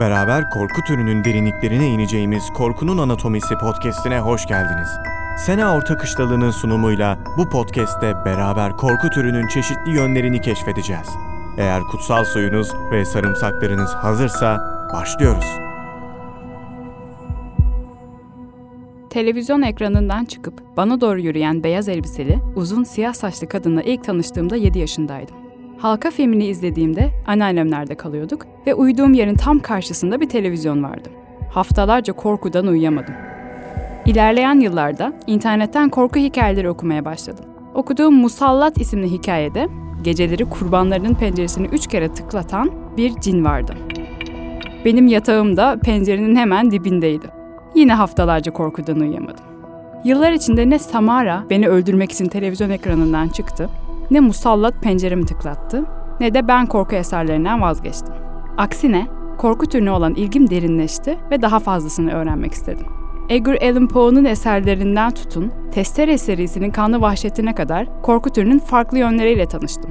Beraber korku türünün derinliklerine ineceğimiz Korkunun Anatomisi podcast'ine hoş geldiniz. Sena Orta Kışlalı'nın sunumuyla bu podcast'te beraber korku türünün çeşitli yönlerini keşfedeceğiz. Eğer kutsal suyunuz ve sarımsaklarınız hazırsa başlıyoruz. Televizyon ekranından çıkıp bana doğru yürüyen beyaz elbiseli, uzun siyah saçlı kadınla ilk tanıştığımda 7 yaşındaydım. Halka filmini izlediğimde anneannemlerde kalıyorduk ve uyuduğum yerin tam karşısında bir televizyon vardı. Haftalarca korkudan uyuyamadım. İlerleyen yıllarda internetten korku hikayeleri okumaya başladım. Okuduğum Musallat isimli hikayede geceleri kurbanlarının penceresini üç kere tıklatan bir cin vardı. Benim yatağım da pencerenin hemen dibindeydi. Yine haftalarca korkudan uyuyamadım. Yıllar içinde ne Samara beni öldürmek için televizyon ekranından çıktı, ne musallat penceremi tıklattı, ne de ben korku eserlerinden vazgeçtim. Aksine korku türüne olan ilgim derinleşti ve daha fazlasını öğrenmek istedim. Edgar Allan Poe'nun eserlerinden tutun, Testere serisinin kanlı vahşetine kadar korku türünün farklı yönleriyle tanıştım.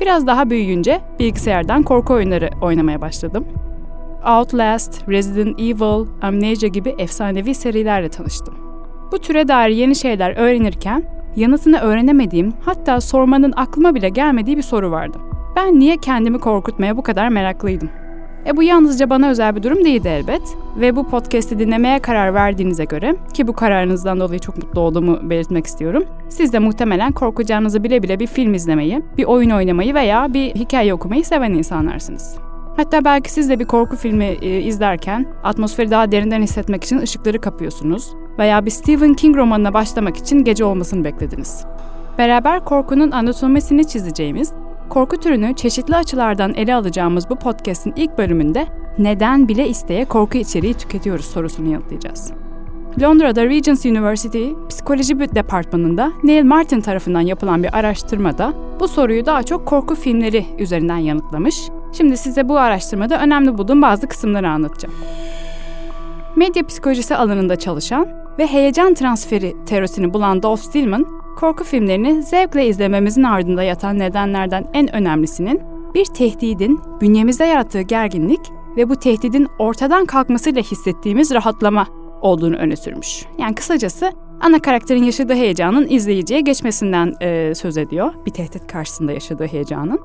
Biraz daha büyüyünce bilgisayardan korku oyunları oynamaya başladım. Outlast, Resident Evil, Amnesia gibi efsanevi serilerle tanıştım. Bu türe dair yeni şeyler öğrenirken yanıtını öğrenemediğim, hatta sormanın aklıma bile gelmediği bir soru vardı. Ben niye kendimi korkutmaya bu kadar meraklıydım? E bu yalnızca bana özel bir durum değildi elbet ve bu podcast'i dinlemeye karar verdiğinize göre ki bu kararınızdan dolayı çok mutlu olduğumu belirtmek istiyorum. Siz de muhtemelen korkacağınızı bile bile bir film izlemeyi, bir oyun oynamayı veya bir hikaye okumayı seven insanlarsınız. Hatta belki siz de bir korku filmi e, izlerken atmosferi daha derinden hissetmek için ışıkları kapıyorsunuz veya bir Stephen King romanına başlamak için gece olmasını beklediniz. Beraber korkunun anatomisini çizeceğimiz, korku türünü çeşitli açılardan ele alacağımız bu podcast'in ilk bölümünde neden bile isteye korku içeriği tüketiyoruz sorusunu yanıtlayacağız. Londra'da Regents University Psikoloji Departmanı'nda Neil Martin tarafından yapılan bir araştırmada bu soruyu daha çok korku filmleri üzerinden yanıtlamış. Şimdi size bu araştırmada önemli bulduğum bazı kısımları anlatacağım. Medya psikolojisi alanında çalışan ve heyecan transferi teorisini bulan Dolph Stillman, korku filmlerini zevkle izlememizin ardında yatan nedenlerden en önemlisinin bir tehdidin bünyemizde yarattığı gerginlik ve bu tehdidin ortadan kalkmasıyla hissettiğimiz rahatlama olduğunu öne sürmüş. Yani kısacası ana karakterin yaşadığı heyecanın izleyiciye geçmesinden e, söz ediyor. Bir tehdit karşısında yaşadığı heyecanın.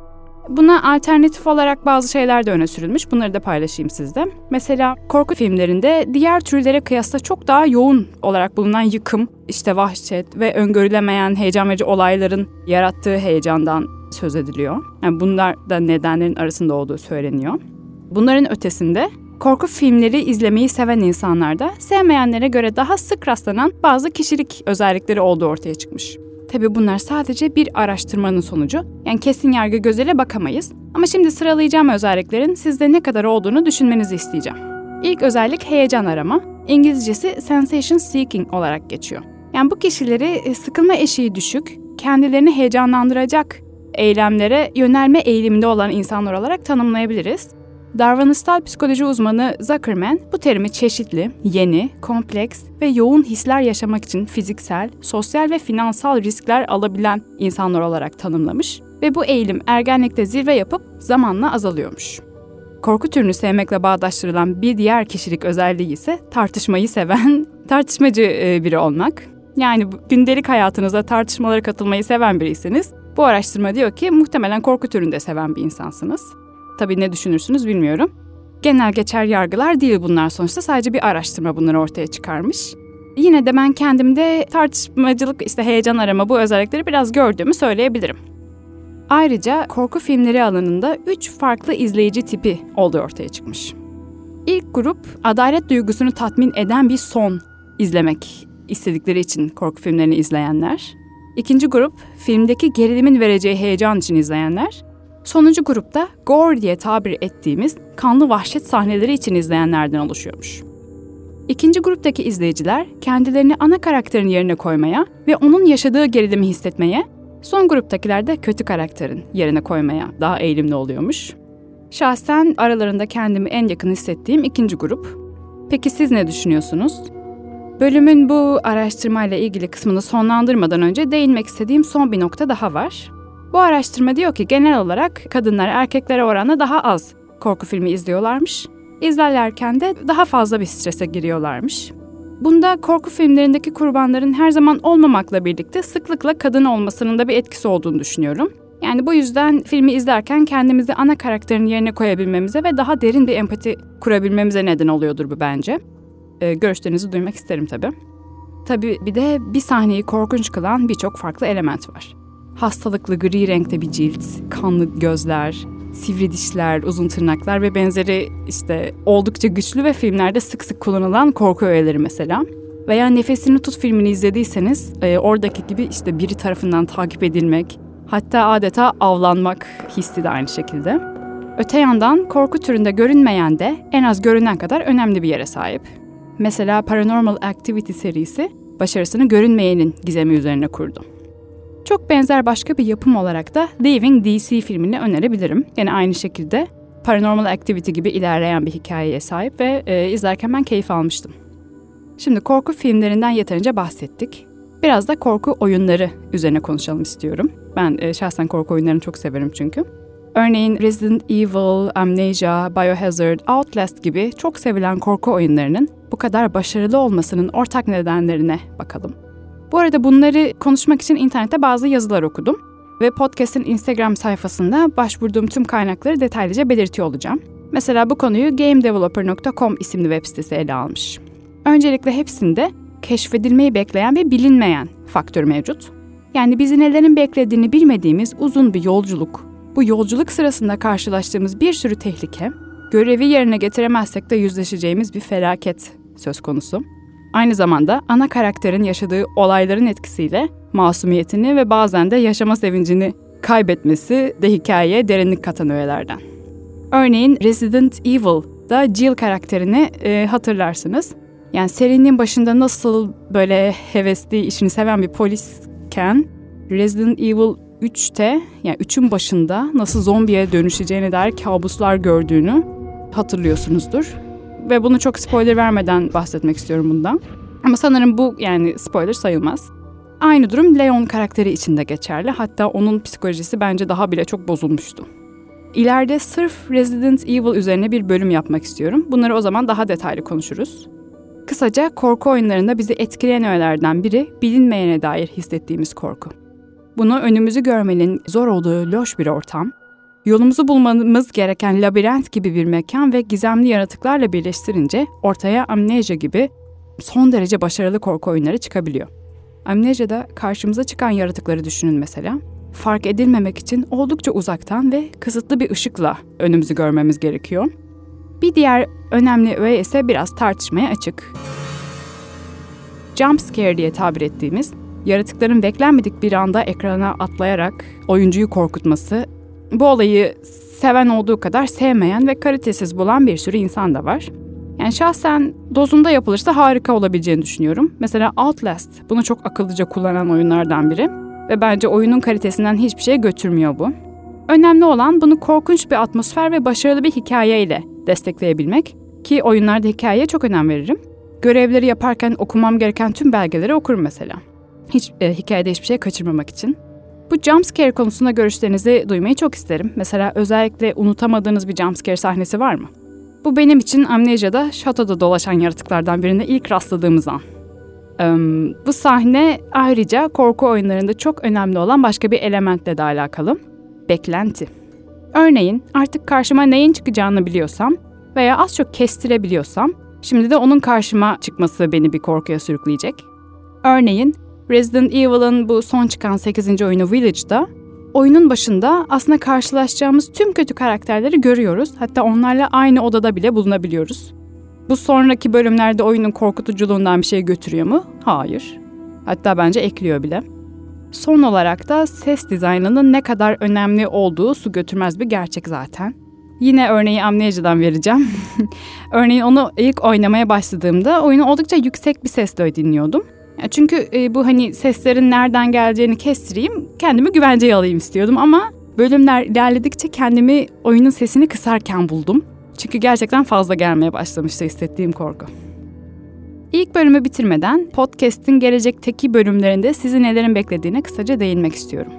Buna alternatif olarak bazı şeyler de öne sürülmüş. Bunları da paylaşayım sizde. Mesela korku filmlerinde diğer türlere kıyasla çok daha yoğun olarak bulunan yıkım, işte vahşet ve öngörülemeyen heyecan verici olayların yarattığı heyecandan söz ediliyor. Yani bunlar da nedenlerin arasında olduğu söyleniyor. Bunların ötesinde korku filmleri izlemeyi seven insanlarda sevmeyenlere göre daha sık rastlanan bazı kişilik özellikleri olduğu ortaya çıkmış. Tabi bunlar sadece bir araştırmanın sonucu. Yani kesin yargı gözüyle bakamayız. Ama şimdi sıralayacağım özelliklerin sizde ne kadar olduğunu düşünmenizi isteyeceğim. İlk özellik heyecan arama. İngilizcesi sensation seeking olarak geçiyor. Yani bu kişileri e, sıkılma eşiği düşük, kendilerini heyecanlandıracak eylemlere yönelme eğiliminde olan insanlar olarak tanımlayabiliriz. Davranışsal psikoloji uzmanı Zuckerman bu terimi çeşitli, yeni, kompleks ve yoğun hisler yaşamak için fiziksel, sosyal ve finansal riskler alabilen insanlar olarak tanımlamış ve bu eğilim ergenlikte zirve yapıp zamanla azalıyormuş. Korku türünü sevmekle bağdaştırılan bir diğer kişilik özelliği ise tartışmayı seven, tartışmacı e, biri olmak. Yani gündelik hayatınızda tartışmalara katılmayı seven biriyseniz bu araştırma diyor ki muhtemelen korku türünü de seven bir insansınız. Tabii ne düşünürsünüz bilmiyorum. Genel geçer yargılar değil bunlar sonuçta sadece bir araştırma bunları ortaya çıkarmış. Yine de ben kendimde tartışmacılık, işte heyecan arama bu özellikleri biraz gördüğümü söyleyebilirim. Ayrıca korku filmleri alanında üç farklı izleyici tipi olduğu ortaya çıkmış. İlk grup adalet duygusunu tatmin eden bir son izlemek istedikleri için korku filmlerini izleyenler. İkinci grup filmdeki gerilimin vereceği heyecan için izleyenler. Sonuncu grupta gore diye tabir ettiğimiz kanlı vahşet sahneleri için izleyenlerden oluşuyormuş. İkinci gruptaki izleyiciler kendilerini ana karakterin yerine koymaya ve onun yaşadığı gerilimi hissetmeye, son gruptakiler de kötü karakterin yerine koymaya daha eğilimli oluyormuş. Şahsen aralarında kendimi en yakın hissettiğim ikinci grup. Peki siz ne düşünüyorsunuz? Bölümün bu araştırmayla ilgili kısmını sonlandırmadan önce değinmek istediğim son bir nokta daha var. Bu araştırma diyor ki genel olarak kadınlar erkeklere oranla daha az korku filmi izliyorlarmış. izlerlerken de daha fazla bir strese giriyorlarmış. Bunda korku filmlerindeki kurbanların her zaman olmamakla birlikte sıklıkla kadın olmasının da bir etkisi olduğunu düşünüyorum. Yani bu yüzden filmi izlerken kendimizi ana karakterin yerine koyabilmemize ve daha derin bir empati kurabilmemize neden oluyordur bu bence. Ee, görüşlerinizi duymak isterim tabii. Tabii bir de bir sahneyi korkunç kılan birçok farklı element var. Hastalıklı gri renkte bir cilt, kanlı gözler, sivri dişler, uzun tırnaklar ve benzeri işte oldukça güçlü ve filmlerde sık sık kullanılan korku öğeleri mesela. Veya Nefesini Tut filmini izlediyseniz e, oradaki gibi işte biri tarafından takip edilmek, hatta adeta avlanmak hissi de aynı şekilde. Öte yandan korku türünde görünmeyen de en az görünen kadar önemli bir yere sahip. Mesela Paranormal Activity serisi başarısını görünmeyenin gizemi üzerine kurdu. Çok benzer başka bir yapım olarak da Leaving DC filmini önerebilirim. Yine aynı şekilde Paranormal Activity gibi ilerleyen bir hikayeye sahip ve e, izlerken ben keyif almıştım. Şimdi korku filmlerinden yeterince bahsettik. Biraz da korku oyunları üzerine konuşalım istiyorum. Ben e, şahsen korku oyunlarını çok severim çünkü. Örneğin Resident Evil, Amnesia, Biohazard, Outlast gibi çok sevilen korku oyunlarının bu kadar başarılı olmasının ortak nedenlerine bakalım. Bu arada bunları konuşmak için internette bazı yazılar okudum ve podcast'in Instagram sayfasında başvurduğum tüm kaynakları detaylıca belirtiyor olacağım. Mesela bu konuyu gamedeveloper.com isimli web sitesi ele almış. Öncelikle hepsinde keşfedilmeyi bekleyen ve bilinmeyen faktör mevcut. Yani bizi nelerin beklediğini bilmediğimiz uzun bir yolculuk. Bu yolculuk sırasında karşılaştığımız bir sürü tehlike, görevi yerine getiremezsek de yüzleşeceğimiz bir felaket söz konusu. Aynı zamanda ana karakterin yaşadığı olayların etkisiyle masumiyetini ve bazen de yaşama sevincini kaybetmesi de hikayeye derinlik katan öğelerden. Örneğin Resident Evil'da Jill karakterini e, hatırlarsınız. Yani serinin başında nasıl böyle hevesli, işini seven bir polisken Resident Evil 3'te yani 3'ün başında nasıl zombiye dönüşeceğine dair kabuslar gördüğünü hatırlıyorsunuzdur. Ve bunu çok spoiler vermeden bahsetmek istiyorum bundan. Ama sanırım bu yani spoiler sayılmaz. Aynı durum Leon karakteri için de geçerli. Hatta onun psikolojisi bence daha bile çok bozulmuştu. İleride sırf Resident Evil üzerine bir bölüm yapmak istiyorum. Bunları o zaman daha detaylı konuşuruz. Kısaca korku oyunlarında bizi etkileyen öğelerden biri bilinmeyene dair hissettiğimiz korku. Bunu önümüzü görmenin zor olduğu loş bir ortam, yolumuzu bulmamız gereken labirent gibi bir mekan ve gizemli yaratıklarla birleştirince ortaya amnesia gibi son derece başarılı korku oyunları çıkabiliyor. Amnesia'da karşımıza çıkan yaratıkları düşünün mesela. Fark edilmemek için oldukça uzaktan ve kısıtlı bir ışıkla önümüzü görmemiz gerekiyor. Bir diğer önemli öğe ise biraz tartışmaya açık. Jump scare diye tabir ettiğimiz, yaratıkların beklenmedik bir anda ekrana atlayarak oyuncuyu korkutması, bu olayı seven olduğu kadar sevmeyen ve kalitesiz bulan bir sürü insan da var. Yani şahsen dozunda yapılırsa harika olabileceğini düşünüyorum. Mesela Outlast bunu çok akıllıca kullanan oyunlardan biri ve bence oyunun kalitesinden hiçbir şey götürmüyor bu. Önemli olan bunu korkunç bir atmosfer ve başarılı bir hikaye ile destekleyebilmek ki oyunlarda hikayeye çok önem veririm. Görevleri yaparken okumam gereken tüm belgeleri okurum mesela. Hiç e, hikayede hiçbir şey kaçırmamak için. Bu jumpscare konusunda görüşlerinizi duymayı çok isterim. Mesela özellikle unutamadığınız bir jumpscare sahnesi var mı? Bu benim için Amnesia'da şatoda dolaşan yaratıklardan birine ilk rastladığımız an. Ee, bu sahne ayrıca korku oyunlarında çok önemli olan başka bir elementle de alakalı. Beklenti. Örneğin artık karşıma neyin çıkacağını biliyorsam veya az çok kestirebiliyorsam şimdi de onun karşıma çıkması beni bir korkuya sürükleyecek. Örneğin Resident Evil'ın bu son çıkan 8. oyunu Village'da oyunun başında aslında karşılaşacağımız tüm kötü karakterleri görüyoruz. Hatta onlarla aynı odada bile bulunabiliyoruz. Bu sonraki bölümlerde oyunun korkutuculuğundan bir şey götürüyor mu? Hayır. Hatta bence ekliyor bile. Son olarak da ses dizaynının ne kadar önemli olduğu su götürmez bir gerçek zaten. Yine örneği Amnesia'dan vereceğim. Örneğin onu ilk oynamaya başladığımda oyunu oldukça yüksek bir sesle dinliyordum. Çünkü e, bu hani seslerin nereden geleceğini kestireyim, kendimi güvenceye alayım istiyordum ama bölümler ilerledikçe kendimi oyunun sesini kısarken buldum. Çünkü gerçekten fazla gelmeye başlamıştı hissettiğim korku. İlk bölümü bitirmeden podcast'in gelecekteki bölümlerinde sizi nelerin beklediğine kısaca değinmek istiyorum.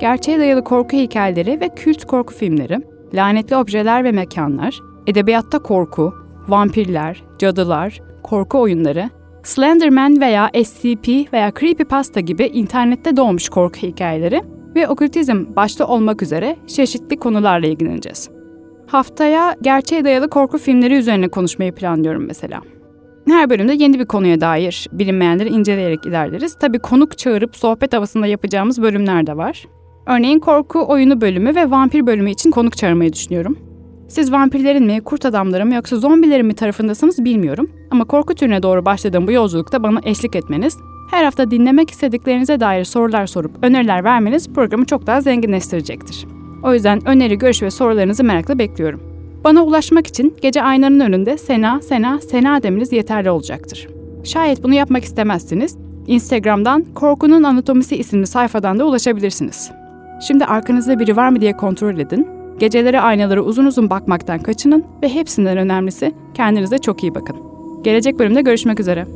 Gerçeğe dayalı korku hikayeleri ve kült korku filmleri, lanetli objeler ve mekanlar, edebiyatta korku, vampirler, cadılar, korku oyunları, Slenderman veya SCP veya Creepypasta gibi internette doğmuş korku hikayeleri ve okültizm başta olmak üzere çeşitli konularla ilgileneceğiz. Haftaya gerçeğe dayalı korku filmleri üzerine konuşmayı planlıyorum mesela. Her bölümde yeni bir konuya dair bilinmeyenleri inceleyerek ilerleriz. Tabii konuk çağırıp sohbet havasında yapacağımız bölümler de var. Örneğin korku oyunu bölümü ve vampir bölümü için konuk çağırmayı düşünüyorum. Siz vampirlerin mi, kurt adamların mı yoksa zombilerin mi tarafındasınız bilmiyorum. Ama korku türüne doğru başladığım bu yolculukta bana eşlik etmeniz, her hafta dinlemek istediklerinize dair sorular sorup öneriler vermeniz programı çok daha zenginleştirecektir. O yüzden öneri, görüş ve sorularınızı merakla bekliyorum. Bana ulaşmak için gece aynanın önünde Sena, Sena, Sena demeniz yeterli olacaktır. Şayet bunu yapmak istemezseniz Instagram'dan Korkunun Anatomisi isimli sayfadan da ulaşabilirsiniz. Şimdi arkanızda biri var mı diye kontrol edin. Geceleri aynalara uzun uzun bakmaktan kaçının ve hepsinden önemlisi kendinize çok iyi bakın. Gelecek bölümde görüşmek üzere.